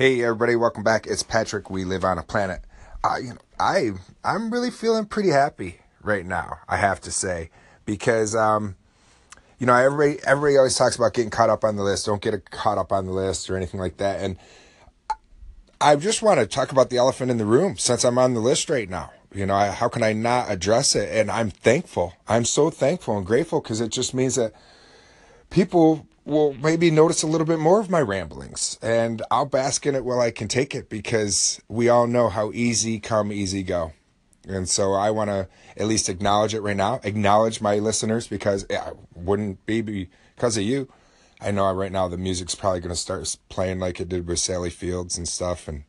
Hey everybody, welcome back. It's Patrick. We live on a planet. I, you know, I, I'm really feeling pretty happy right now. I have to say, because um, you know, everybody, everybody always talks about getting caught up on the list. Don't get caught up on the list or anything like that. And I just want to talk about the elephant in the room since I'm on the list right now. You know, I, how can I not address it? And I'm thankful. I'm so thankful and grateful because it just means that people will maybe notice a little bit more of my ramblings and I'll bask in it while I can take it because we all know how easy come, easy go. And so I want to at least acknowledge it right now, acknowledge my listeners because it wouldn't be because of you. I know right now the music's probably going to start playing like it did with Sally Fields and stuff and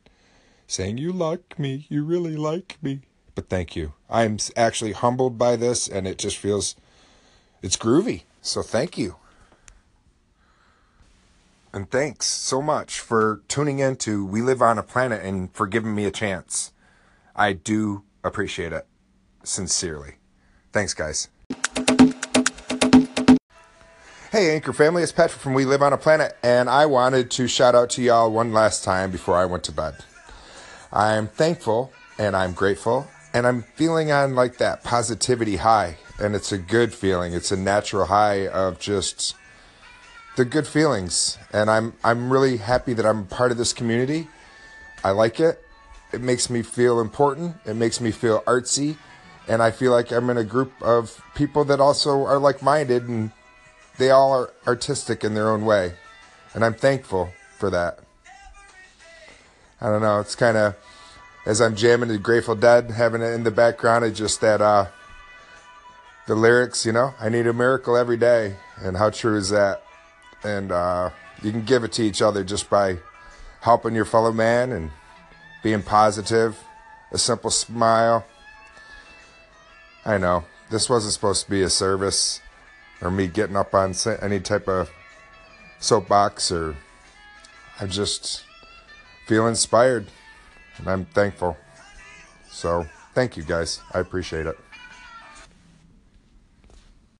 saying, You like me, you really like me. But thank you. I'm actually humbled by this and it just feels, it's groovy. So thank you. And thanks so much for tuning in to We Live on a Planet and for giving me a chance. I do appreciate it. Sincerely. Thanks, guys. Hey, Anchor family, it's Patrick from We Live on a Planet, and I wanted to shout out to y'all one last time before I went to bed. I'm thankful and I'm grateful, and I'm feeling on like that positivity high, and it's a good feeling. It's a natural high of just the good feelings, and I'm I'm really happy that I'm part of this community. I like it. It makes me feel important. It makes me feel artsy, and I feel like I'm in a group of people that also are like-minded, and they all are artistic in their own way, and I'm thankful for that. I don't know. It's kind of as I'm jamming to Grateful Dead, having it in the background. It's just that uh, the lyrics, you know, I need a miracle every day, and how true is that? And uh, you can give it to each other just by helping your fellow man and being positive, a simple smile. I know this wasn't supposed to be a service or me getting up on any type of soapbox or I just feel inspired and I'm thankful. So, thank you guys. I appreciate it.